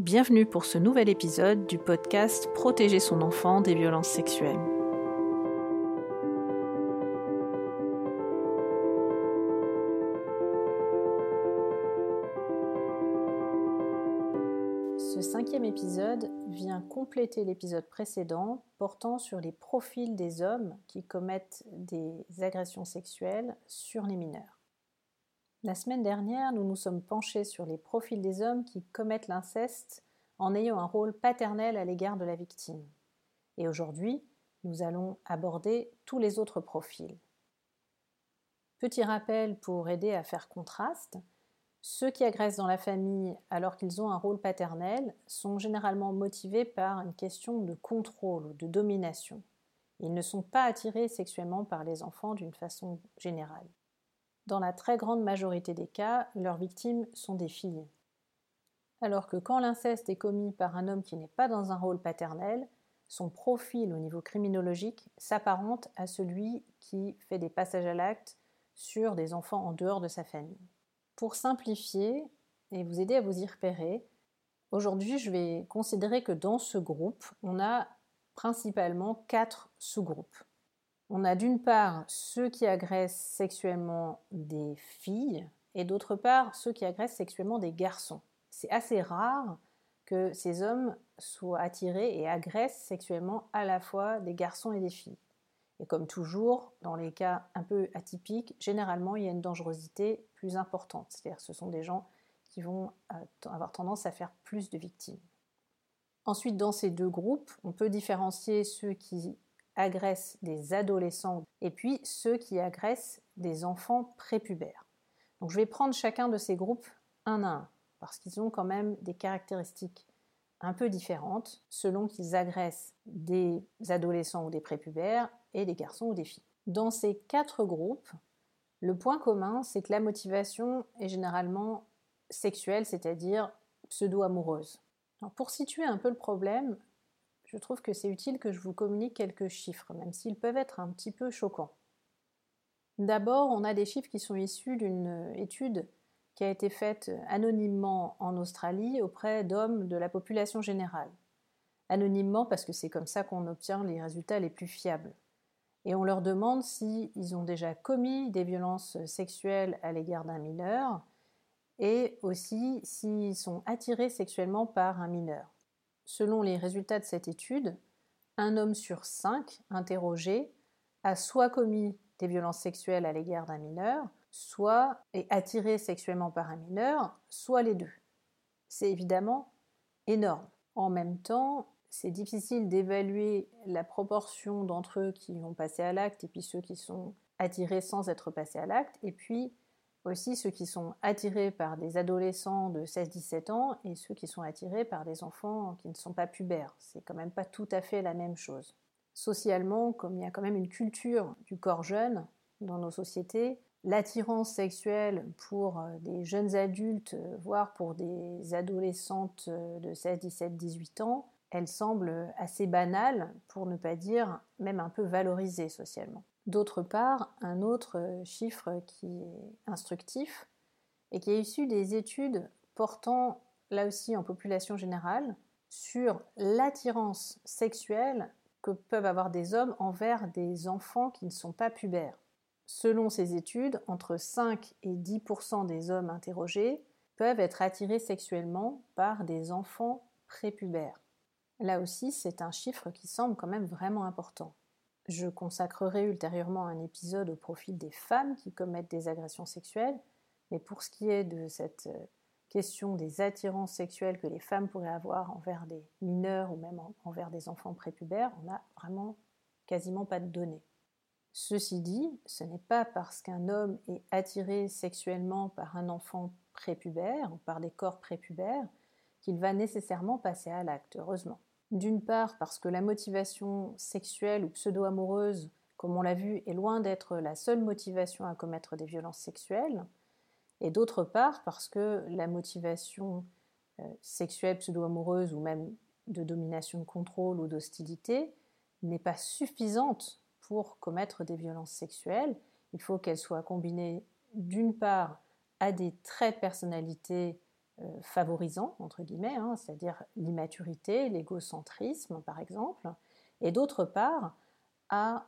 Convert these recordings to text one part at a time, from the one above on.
Bienvenue pour ce nouvel épisode du podcast Protéger son enfant des violences sexuelles. Ce cinquième épisode vient compléter l'épisode précédent portant sur les profils des hommes qui commettent des agressions sexuelles sur les mineurs. La semaine dernière, nous nous sommes penchés sur les profils des hommes qui commettent l'inceste en ayant un rôle paternel à l'égard de la victime. Et aujourd'hui, nous allons aborder tous les autres profils. Petit rappel pour aider à faire contraste, ceux qui agressent dans la famille alors qu'ils ont un rôle paternel sont généralement motivés par une question de contrôle ou de domination. Ils ne sont pas attirés sexuellement par les enfants d'une façon générale. Dans la très grande majorité des cas, leurs victimes sont des filles. Alors que quand l'inceste est commis par un homme qui n'est pas dans un rôle paternel, son profil au niveau criminologique s'apparente à celui qui fait des passages à l'acte sur des enfants en dehors de sa famille. Pour simplifier et vous aider à vous y repérer, aujourd'hui je vais considérer que dans ce groupe, on a principalement quatre sous-groupes. On a d'une part ceux qui agressent sexuellement des filles et d'autre part ceux qui agressent sexuellement des garçons. C'est assez rare que ces hommes soient attirés et agressent sexuellement à la fois des garçons et des filles. Et comme toujours, dans les cas un peu atypiques, généralement il y a une dangerosité plus importante. C'est-à-dire que ce sont des gens qui vont euh, avoir tendance à faire plus de victimes. Ensuite, dans ces deux groupes, on peut différencier ceux qui agressent des adolescents et puis ceux qui agressent des enfants prépubères. Donc je vais prendre chacun de ces groupes un à un parce qu'ils ont quand même des caractéristiques un peu différentes selon qu'ils agressent des adolescents ou des prépubères et des garçons ou des filles. Dans ces quatre groupes, le point commun, c'est que la motivation est généralement sexuelle, c'est-à-dire pseudo-amoureuse. Pour situer un peu le problème, je trouve que c'est utile que je vous communique quelques chiffres, même s'ils peuvent être un petit peu choquants. D'abord, on a des chiffres qui sont issus d'une étude qui a été faite anonymement en Australie auprès d'hommes de la population générale. Anonymement parce que c'est comme ça qu'on obtient les résultats les plus fiables. Et on leur demande s'ils ont déjà commis des violences sexuelles à l'égard d'un mineur et aussi s'ils sont attirés sexuellement par un mineur. Selon les résultats de cette étude, un homme sur cinq interrogés a soit commis des violences sexuelles à l'égard d'un mineur, soit est attiré sexuellement par un mineur, soit les deux. C'est évidemment énorme. En même temps, c'est difficile d'évaluer la proportion d'entre eux qui vont passer à l'acte et puis ceux qui sont attirés sans être passés à l'acte. Et puis, aussi ceux qui sont attirés par des adolescents de 16-17 ans et ceux qui sont attirés par des enfants qui ne sont pas pubères. C'est quand même pas tout à fait la même chose. Socialement, comme il y a quand même une culture du corps jeune dans nos sociétés, l'attirance sexuelle pour euh, des jeunes adultes, voire pour des adolescentes de 16, 17, 18 ans, elle semble assez banale, pour ne pas dire même un peu valorisée socialement. D'autre part, un autre euh, chiffre qui est instructif et qui est issu des études portant là aussi en population générale sur l'attirance sexuelle que peuvent avoir des hommes envers des enfants qui ne sont pas pubères. Selon ces études, entre 5 et 10% des hommes interrogés peuvent être attirés sexuellement par des enfants prépubères. Là aussi, c'est un chiffre qui semble quand même vraiment important. Je consacrerai ultérieurement un épisode au profil des femmes qui commettent des agressions sexuelles, mais pour ce qui est de cette euh, question des attirances sexuelles que les femmes pourraient avoir envers des mineurs ou même envers des enfants prépubères, on n'a vraiment quasiment pas de données. Ceci dit, ce n'est pas parce qu'un homme est attiré sexuellement par un enfant prépubère ou par des corps prépubères qu'il va nécessairement passer à l'acte, heureusement. D'une part parce que la motivation sexuelle ou pseudo-amoureuse, comme on l'a vu, est loin d'être la seule motivation à commettre des violences sexuelles, et d'autre part parce que la motivation euh, sexuelle pseudo-amoureuse ou même de domination de contrôle ou d'hostilité n'est pas suffisante pour commettre des violences sexuelles. Il faut qu'elle soit combinée d'une part à des traits de personnalité favorisant, entre guillemets, hein, c'est-à-dire l'immaturité, l'égocentrisme par exemple, et d'autre part à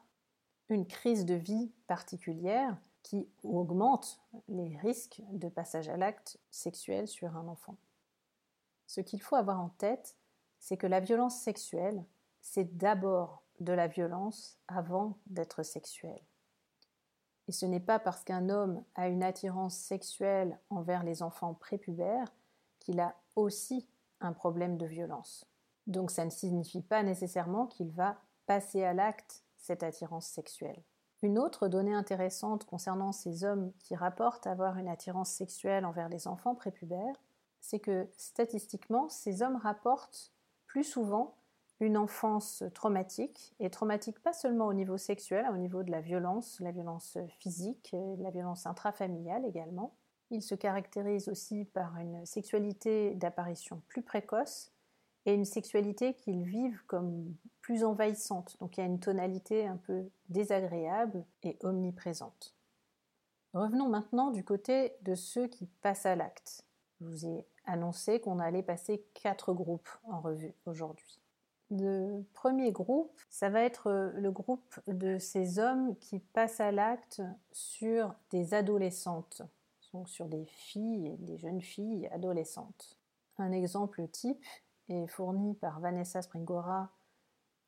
une crise de vie particulière qui augmente les risques de passage à l'acte sexuel sur un enfant. Ce qu'il faut avoir en tête, c'est que la violence sexuelle, c'est d'abord de la violence avant d'être sexuelle. Et ce n'est pas parce qu'un homme a une attirance sexuelle envers les enfants prépubères qu'il a aussi un problème de violence. Donc ça ne signifie pas nécessairement qu'il va passer à l'acte cette attirance sexuelle. Une autre donnée intéressante concernant ces hommes qui rapportent avoir une attirance sexuelle envers les enfants prépubères, c'est que statistiquement, ces hommes rapportent plus souvent une enfance traumatique, et traumatique pas seulement au niveau sexuel, au niveau de la violence, la violence physique, la violence intrafamiliale également. Ils se caractérisent aussi par une sexualité d'apparition plus précoce et une sexualité qu'ils vivent comme plus envahissante. Donc il y a une tonalité un peu désagréable et omniprésente. Revenons maintenant du côté de ceux qui passent à l'acte. Je vous ai annoncé qu'on allait passer quatre groupes en revue aujourd'hui. Le premier groupe, ça va être le groupe de ces hommes qui passent à l'acte sur des adolescentes, donc sur des filles, des jeunes filles adolescentes. Un exemple type est fourni par Vanessa Springora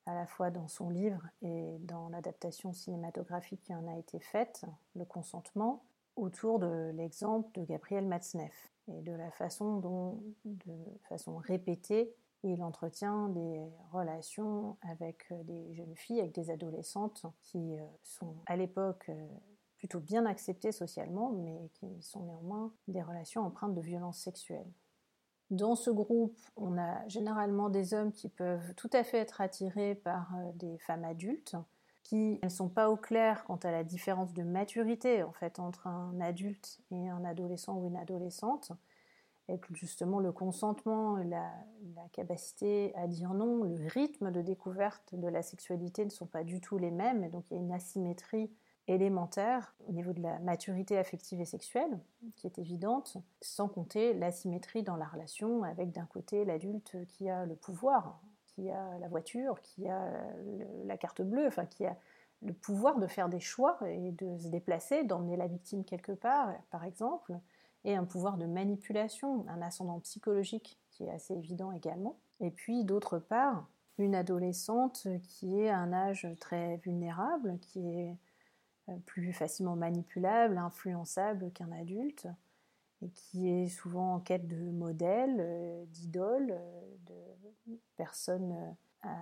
à la fois dans son livre et dans l'adaptation cinématographique qui en a été faite, Le consentement, autour de l'exemple de Gabriel Matzneff et de la façon dont, de façon répétée, il entretient des relations avec des jeunes filles, avec des adolescentes qui euh, sont à l'époque euh, plutôt bien acceptées socialement, mais qui sont néanmoins des relations empreintes de violence sexuelle. Dans ce groupe, on a généralement des hommes qui peuvent tout à fait être attirés par euh, des femmes adultes, qui ne sont pas au clair quant à la différence de maturité en fait entre un adulte et un adolescent ou une adolescente, et que justement le consentement, la, la capacité à dire non, le rythme de découverte de la sexualité ne sont pas du tout les mêmes, et donc il y a une asymétrie élémentaire au niveau de la maturité affective et sexuelle, qui est évidente, sans compter l'asymétrie dans la relation avec d'un côté l'adulte qui a le pouvoir, qui a la voiture, qui a la carte bleue, enfin qui a le pouvoir de faire des choix et de se déplacer, d'emmener la victime quelque part, par exemple, et un pouvoir de manipulation, un ascendant psychologique qui est assez évident également. Et puis d'autre part, une adolescente qui est à un âge très vulnérable, qui est plus facilement manipulable, influençable qu'un adulte, et qui est souvent en quête de modèles, euh, d'idoles, euh, de personnes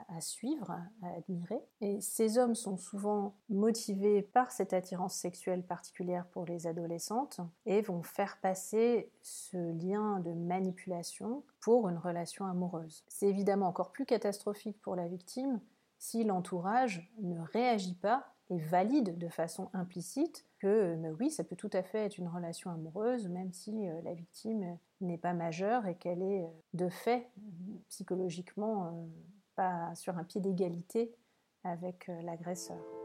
à, suivre, à admirer. Et ces hommes sont souvent motivés par cette attirance sexuelle particulière pour les adolescentes et vont faire passer ce lien de manipulation pour une relation amoureuse. C'est évidemment encore plus catastrophique pour la victime si l'entourage ne réagit pas valide de façon implicite que euh, oui, ça peut tout à fait être une relation amoureuse, même si euh, la victime n'est pas majeure et qu'elle est euh, de fait psychologiquement pas sur un pied d'égalité avec l'agresseur.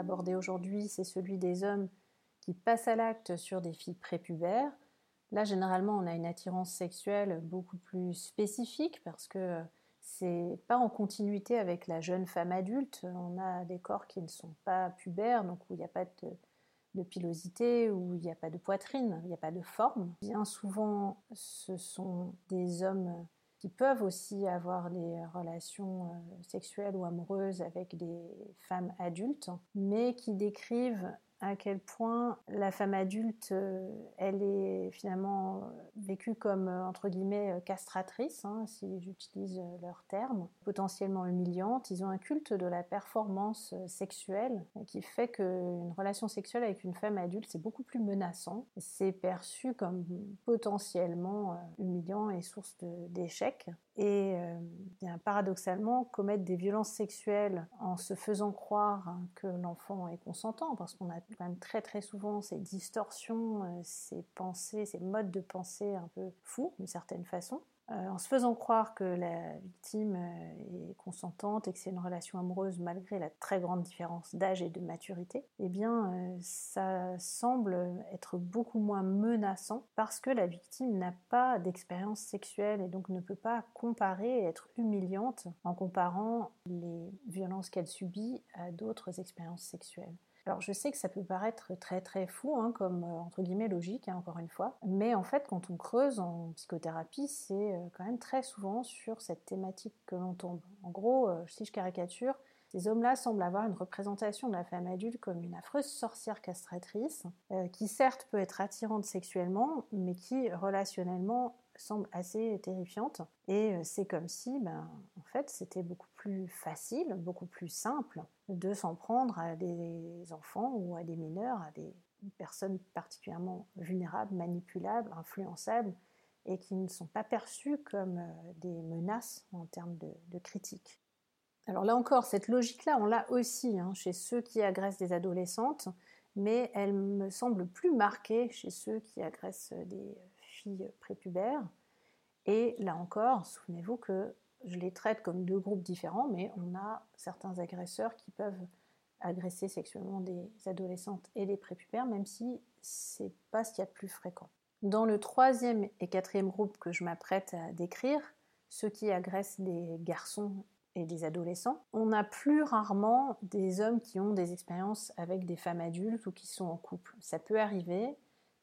Aborder aujourd'hui, c'est celui des hommes qui passent à l'acte sur des filles prépubères. Là, généralement, on a une attirance sexuelle beaucoup plus spécifique parce que c'est pas en continuité avec la jeune femme adulte. On a des corps qui ne sont pas pubères, donc où il n'y a pas de, de pilosité, où il n'y a pas de poitrine, il n'y a pas de forme. Bien souvent, ce sont des hommes qui peuvent aussi avoir des relations euh, sexuelles ou amoureuses avec des femmes adultes, mais qui décrivent à quel point la femme adulte, euh, elle est finalement euh, vécue comme, euh, entre guillemets, castratrice, hein, si j'utilise leur terme, potentiellement humiliante. Ils ont un culte de la performance sexuelle qui fait qu'une relation sexuelle avec une femme adulte, c'est beaucoup plus menaçant. C'est perçu comme potentiellement humiliant et source d'échec. Et bien, paradoxalement, commettre des violences sexuelles en se faisant croire que l'enfant est consentant, parce qu'on a même très très souvent ces distorsions, euh, ces pensées, ces modes de pensée un peu fous d'une certaine façon. Euh, en se faisant croire que la victime euh, est consentante et que c'est une relation amoureuse malgré la très grande différence d'âge et de maturité, eh bien ça semble être beaucoup moins menaçant parce que la victime n'a pas d'expérience sexuelle et donc ne peut pas comparer et être humiliante en comparant les violences qu'elle subit à d'autres expériences sexuelles. Alors je sais que ça peut paraître très très fou, hein, comme euh, entre guillemets logique, hein, encore une fois, mais en fait quand on creuse en psychothérapie, c'est euh, quand même très souvent sur cette thématique que l'on tombe. En gros, euh, si je caricature, ces hommes-là semblent avoir une représentation de la femme adulte comme une affreuse sorcière castratrice, qui certes peut être attirante sexuellement, mais qui relationnellement semble assez terrifiante. Et euh, c'est comme si, ben, en fait, c'était beaucoup plus facile, beaucoup plus simple de s'en prendre à des enfants ou à des mineurs, à des personnes particulièrement vulnérables, manipulables, influençables, et qui ne sont pas perçues comme euh, des menaces en termes de, de critique. Alors là encore, cette logique-là, on l'a aussi hein, chez ceux qui agressent des adolescentes, mais elle me semble plus marquée chez ceux qui agressent des prépubères. Et là encore, souvenez-vous que je les traite comme deux groupes différents, mais on a certains agresseurs qui peuvent agresser sexuellement des adolescentes et des prépubères, même si c'est pas ce qu'il y a de plus fréquent. Dans le troisième et quatrième groupe que je m'apprête à décrire, ceux qui agressent des garçons et des adolescents, on a plus rarement des hommes qui ont des expériences avec des femmes adultes ou qui sont en couple. Ça peut arriver,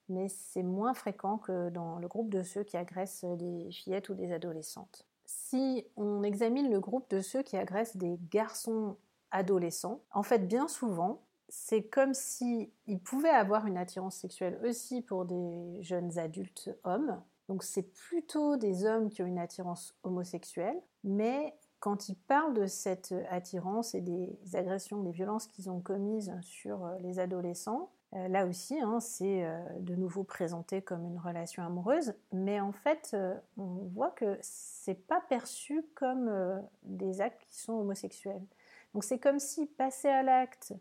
mais c'est moins fréquent que dans le groupe de ceux qui agressent des fillettes ou des adolescentes. Si on examine le groupe de ceux qui agressent des garçons adolescents, en fait bien souvent, c'est comme s'ils pouvaient avoir une attirance sexuelle aussi pour des jeunes adultes hommes. Donc c'est plutôt des hommes qui ont une attirance homosexuelle, mais quand ils parlent de cette attirance et des agressions, des violences qu'ils ont commises sur les adolescents, euh, là aussi, hein, c'est euh, de nouveau présenté comme une relation amoureuse, mais en fait, euh, on voit que c'est pas perçu comme des actes qui sont homosexuels. Donc c'est comme si passer à l'acte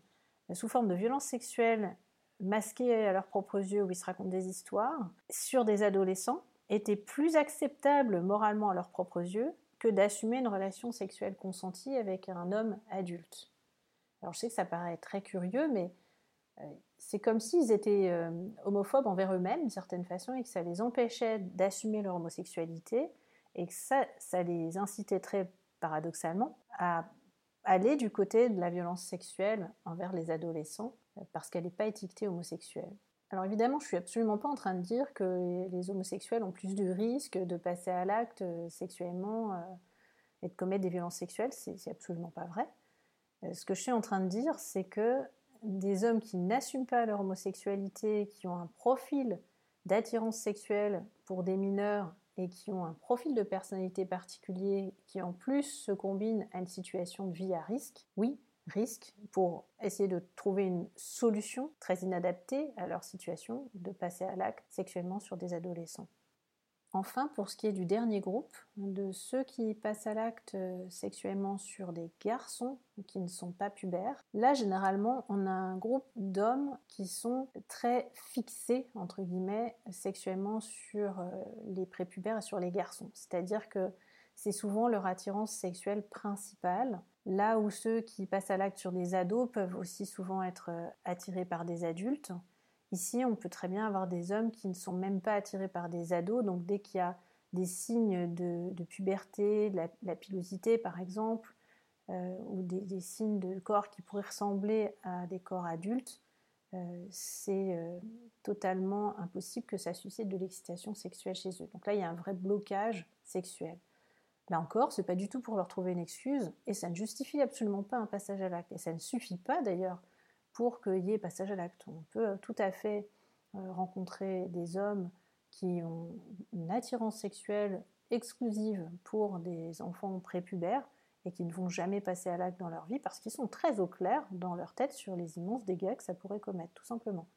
sous forme de violence sexuelle masquée à leurs propres yeux où ils se racontent des histoires sur des adolescents était plus acceptable moralement à leurs propres yeux que d'assumer une relation sexuelle consentie avec un homme adulte. Alors je sais que ça paraît très curieux, mais c'est comme s'ils étaient euh, homophobes envers eux-mêmes d'une certaine façon et que ça les empêchait d'assumer leur homosexualité et que ça, les incitait très paradoxalement à aller du côté de la violence sexuelle envers les adolescents euh, parce qu'elle n'est pas étiquetée homosexuelle. Alors évidemment, je suis absolument pas en train de dire que les homosexuels ont plus de risques de passer à l'acte euh, sexuellement et de commettre des violences sexuelles, c'est absolument pas vrai. Ce que je suis en train de dire, c'est que des hommes qui n'assument pas leur homosexualité, qui ont un profil d'attirance sexuelle pour des mineurs et qui ont un profil de personnalité particulier qui en plus se combine à une situation de vie à risque, oui, risque pour essayer de trouver une solution très inadaptée à leur situation de passer à l'acte sexuellement sur des adolescents. Enfin, pour ce qui est du dernier groupe, de ceux qui passent à l'acte euh, sexuellement sur des garçons qui ne sont pas pubères, là généralement on a un groupe d'hommes qui sont très fixés, entre guillemets, sexuellement sur euh, les prépubères et sur les garçons. C'est-à-dire que c'est souvent leur attirance sexuelle principale, là où ceux qui passent à l'acte sur des ados peuvent aussi souvent être euh, attirés par des adultes. Ici, on peut très bien avoir des hommes qui ne sont même pas attirés par des ados, donc dès qu'il y a des signes de, puberté, de la, pilosité par exemple, euh, ou des, signes de corps qui pourraient ressembler à des corps adultes, euh, c'est euh, totalement impossible que ça suscite de l'excitation sexuelle chez eux. Donc là, il y a un vrai blocage sexuel. Là encore, c'est pas du tout pour leur trouver une excuse, et ça ne justifie absolument pas un passage à l'acte. Et ça ne suffit pas d'ailleurs pour qu'il y ait passage à l'acte. On peut tout à fait euh, rencontrer des hommes qui ont une attirance sexuelle exclusive pour des enfants prépubères et qui ne vont jamais passer à l'acte dans leur vie parce qu'ils sont très au clair dans leur tête sur les immenses dégâts que ça pourrait commettre, tout simplement.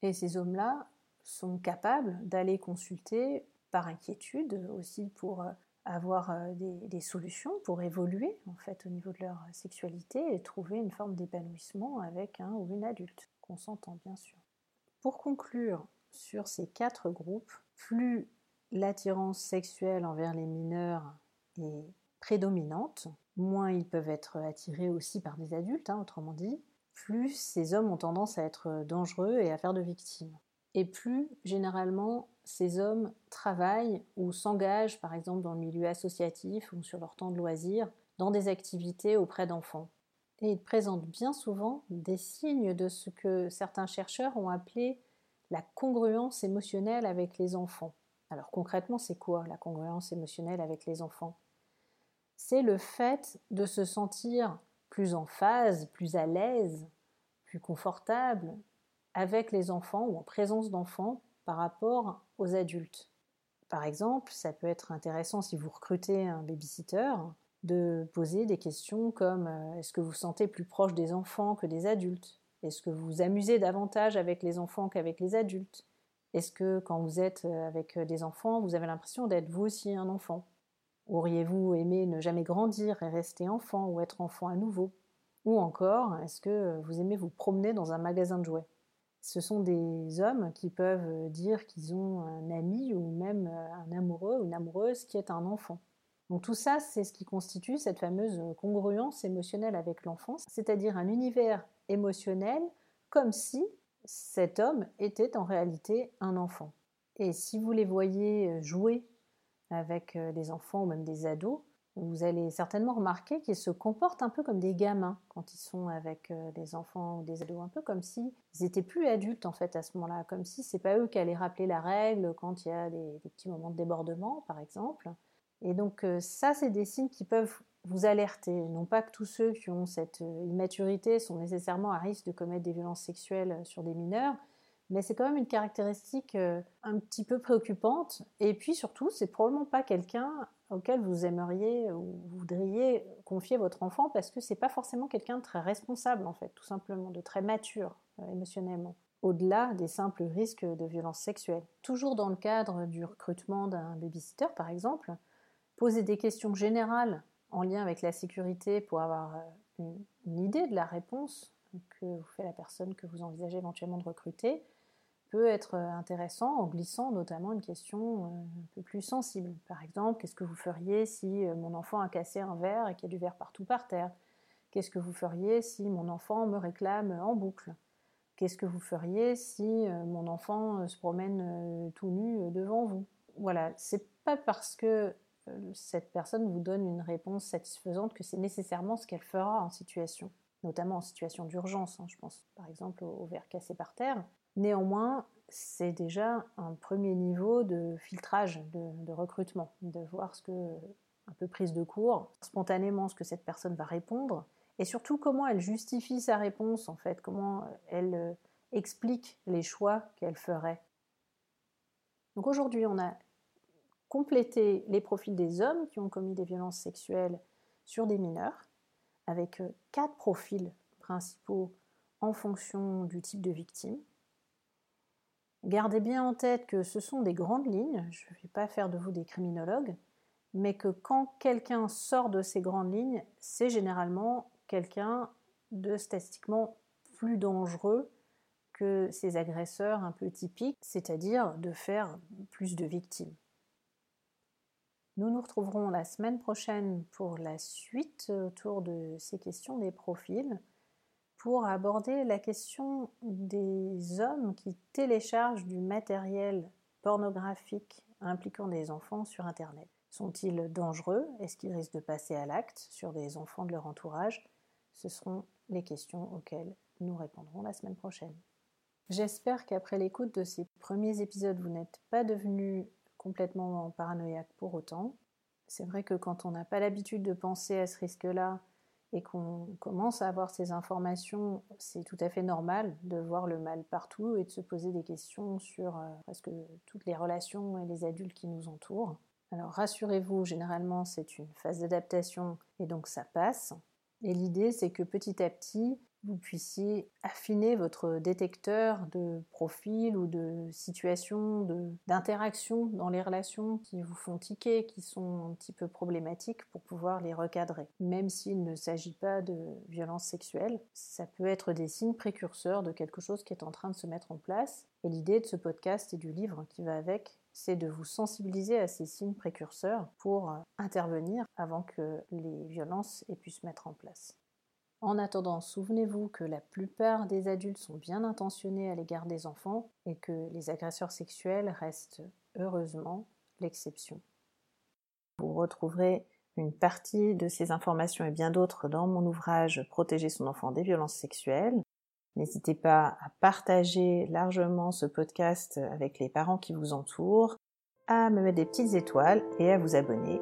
Et ces hommes-là sont capables d'aller consulter par inquiétude, aussi pour euh, avoir euh, des, solutions pour évoluer en fait au niveau de leur sexualité et trouver une forme d'épanouissement avec un ou une adulte. consentant bien sûr. Pour conclure sur ces quatre groupes, plus l'attirance sexuelle envers les mineurs est prédominante, moins ils peuvent être attirés aussi par des adultes, hein, autrement dit, plus ces hommes ont tendance à être dangereux et à faire de victimes. Et plus, généralement, ces hommes travaillent ou s'engagent, par exemple, dans le milieu associatif ou sur leur temps de loisir, dans des activités auprès d'enfants. Et ils présentent bien souvent des signes de ce que certains chercheurs ont appelé la congruence émotionnelle avec les enfants. Alors concrètement, c'est quoi la congruence émotionnelle avec les enfants? C'est le fait de se sentir plus en phase, plus à l'aise, plus confortable avec les enfants ou en présence d'enfants par rapport aux adultes. Par exemple, ça peut être intéressant si vous recrutez un babysitter de poser des questions comme euh, est-ce que vous vous sentez plus proche des enfants que des adultes? Est-ce que vous vous amusez davantage avec les enfants qu'avec les adultes? Est-ce que quand vous êtes euh, avec euh, des enfants, vous avez l'impression d'être vous aussi un enfant? Auriez-vous aimé ne jamais grandir et rester enfant ou être enfant à nouveau? Ou encore, est-ce que vous aimez vous promener dans un magasin de jouets? Ce sont des hommes qui peuvent dire qu'ils ont un ami ou même un amoureux ou une amoureuse qui est un enfant. Donc tout ça, c'est ce qui constitue cette fameuse congruence émotionnelle avec l'enfance, c'est-à-dire un univers émotionnel comme si cet homme était en réalité un enfant. Et si vous les voyez jouer avec euh, des enfants ou même des ados, vous allez certainement remarquer qu'ils se comportent un peu comme des gamins quand ils sont avec euh, des enfants ou des ados, un peu comme s'ils étaient plus adultes en fait à ce moment-là, comme si c'est pas eux qui allaient rappeler la règle quand il y a des petits moments de débordement par exemple, et donc euh, ça, c'est des signes qui peuvent vous alerter. Non pas que tous ceux qui ont cette euh, immaturité sont nécessairement à risque de commettre des violences sexuelles sur des mineurs, mais c'est quand même une caractéristique un petit peu préoccupante. Et puis surtout, c'est probablement pas quelqu'un auquel vous aimeriez ou voudriez confier votre enfant parce que c'est pas forcément quelqu'un de très responsable en fait, tout simplement, de très mature émotionnellement au-delà des simples risques de violences sexuelles. Toujours dans le cadre du recrutement d'un babysitter, par exemple, poser des questions générales en lien avec la sécurité pour avoir euh, une, idée de la réponse que vous fait la personne que vous envisagez éventuellement de recruter peut être euh, intéressant en glissant notamment une question euh, un peu plus sensible. Par exemple, qu'est-ce que vous feriez si mon enfant a cassé un verre et qu'il y a du verre partout par terre? Qu'est-ce que vous feriez si mon enfant me réclame en boucle? Qu'est-ce que vous feriez si mon enfant se promène tout nu devant vous? Voilà, c'est pas parce que cette personne vous donne une réponse satisfaisante que c'est nécessairement ce qu'elle fera en situation, notamment en situation d'urgence, hein, je pense par exemple au, verre cassé par terre. Néanmoins, c'est déjà un premier niveau de filtrage, de, recrutement, de voir ce que, un peu prise de cours, spontanément ce que cette personne va répondre, et surtout comment elle justifie sa réponse en fait, comment elle euh, explique les choix qu'elle ferait. Donc aujourd'hui, on a compléter les profils des hommes qui ont commis des violences sexuelles sur des mineurs, avec euh, quatre profils principaux en fonction du type de victime. Gardez bien en tête que ce sont des grandes lignes, je ne vais pas faire de vous des criminologues, mais que quand quelqu'un sort de ces grandes lignes, c'est généralement quelqu'un de statistiquement plus dangereux que ces agresseurs un peu typiques, c'est-à-dire de faire plus de victimes. Nous nous retrouverons la semaine prochaine pour la suite autour de ces questions des profils, pour aborder la question des hommes qui téléchargent du matériel pornographique impliquant des enfants sur Internet. Sont-ils dangereux? Est-ce qu'ils risquent de passer à l'acte sur des enfants de leur entourage? Ce seront les questions auxquelles nous répondrons la semaine prochaine. J'espère qu'après l'écoute de ces premiers épisodes, vous n'êtes pas devenus complètement paranoïaque pour autant. C'est vrai que quand on n'a pas l'habitude de penser à ce risque-là et qu'on commence à avoir ces informations, c'est tout à fait normal de voir le mal partout et de se poser des questions sur euh, presque toutes les relations et les adultes qui nous entourent. Alors rassurez-vous, généralement c'est une phase d'adaptation et donc ça passe. Et l'idée c'est que petit à petit, vous puissiez affiner votre détecteur de profil ou de situation, d'interaction dans les relations qui vous font tiquer, qui sont un petit peu problématiques pour pouvoir les recadrer. Même s'il ne s'agit pas de violence sexuelle, ça peut être des signes précurseurs de quelque chose qui est en train de se mettre en place. Et l'idée de ce podcast et du livre qui va avec, c'est de vous sensibiliser à ces signes précurseurs pour intervenir avant que les violences aient pu se mettre en place. En attendant, souvenez-vous que la plupart des adultes sont bien intentionnés à l'égard des enfants et que les agresseurs sexuels restent heureusement l'exception. Vous retrouverez une partie de ces informations et bien d'autres dans mon ouvrage Protéger son enfant des violences sexuelles. N'hésitez pas à partager largement ce podcast avec les parents qui vous entourent, à me mettre des petites étoiles et à vous abonner.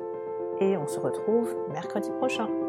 Et on se retrouve mercredi prochain.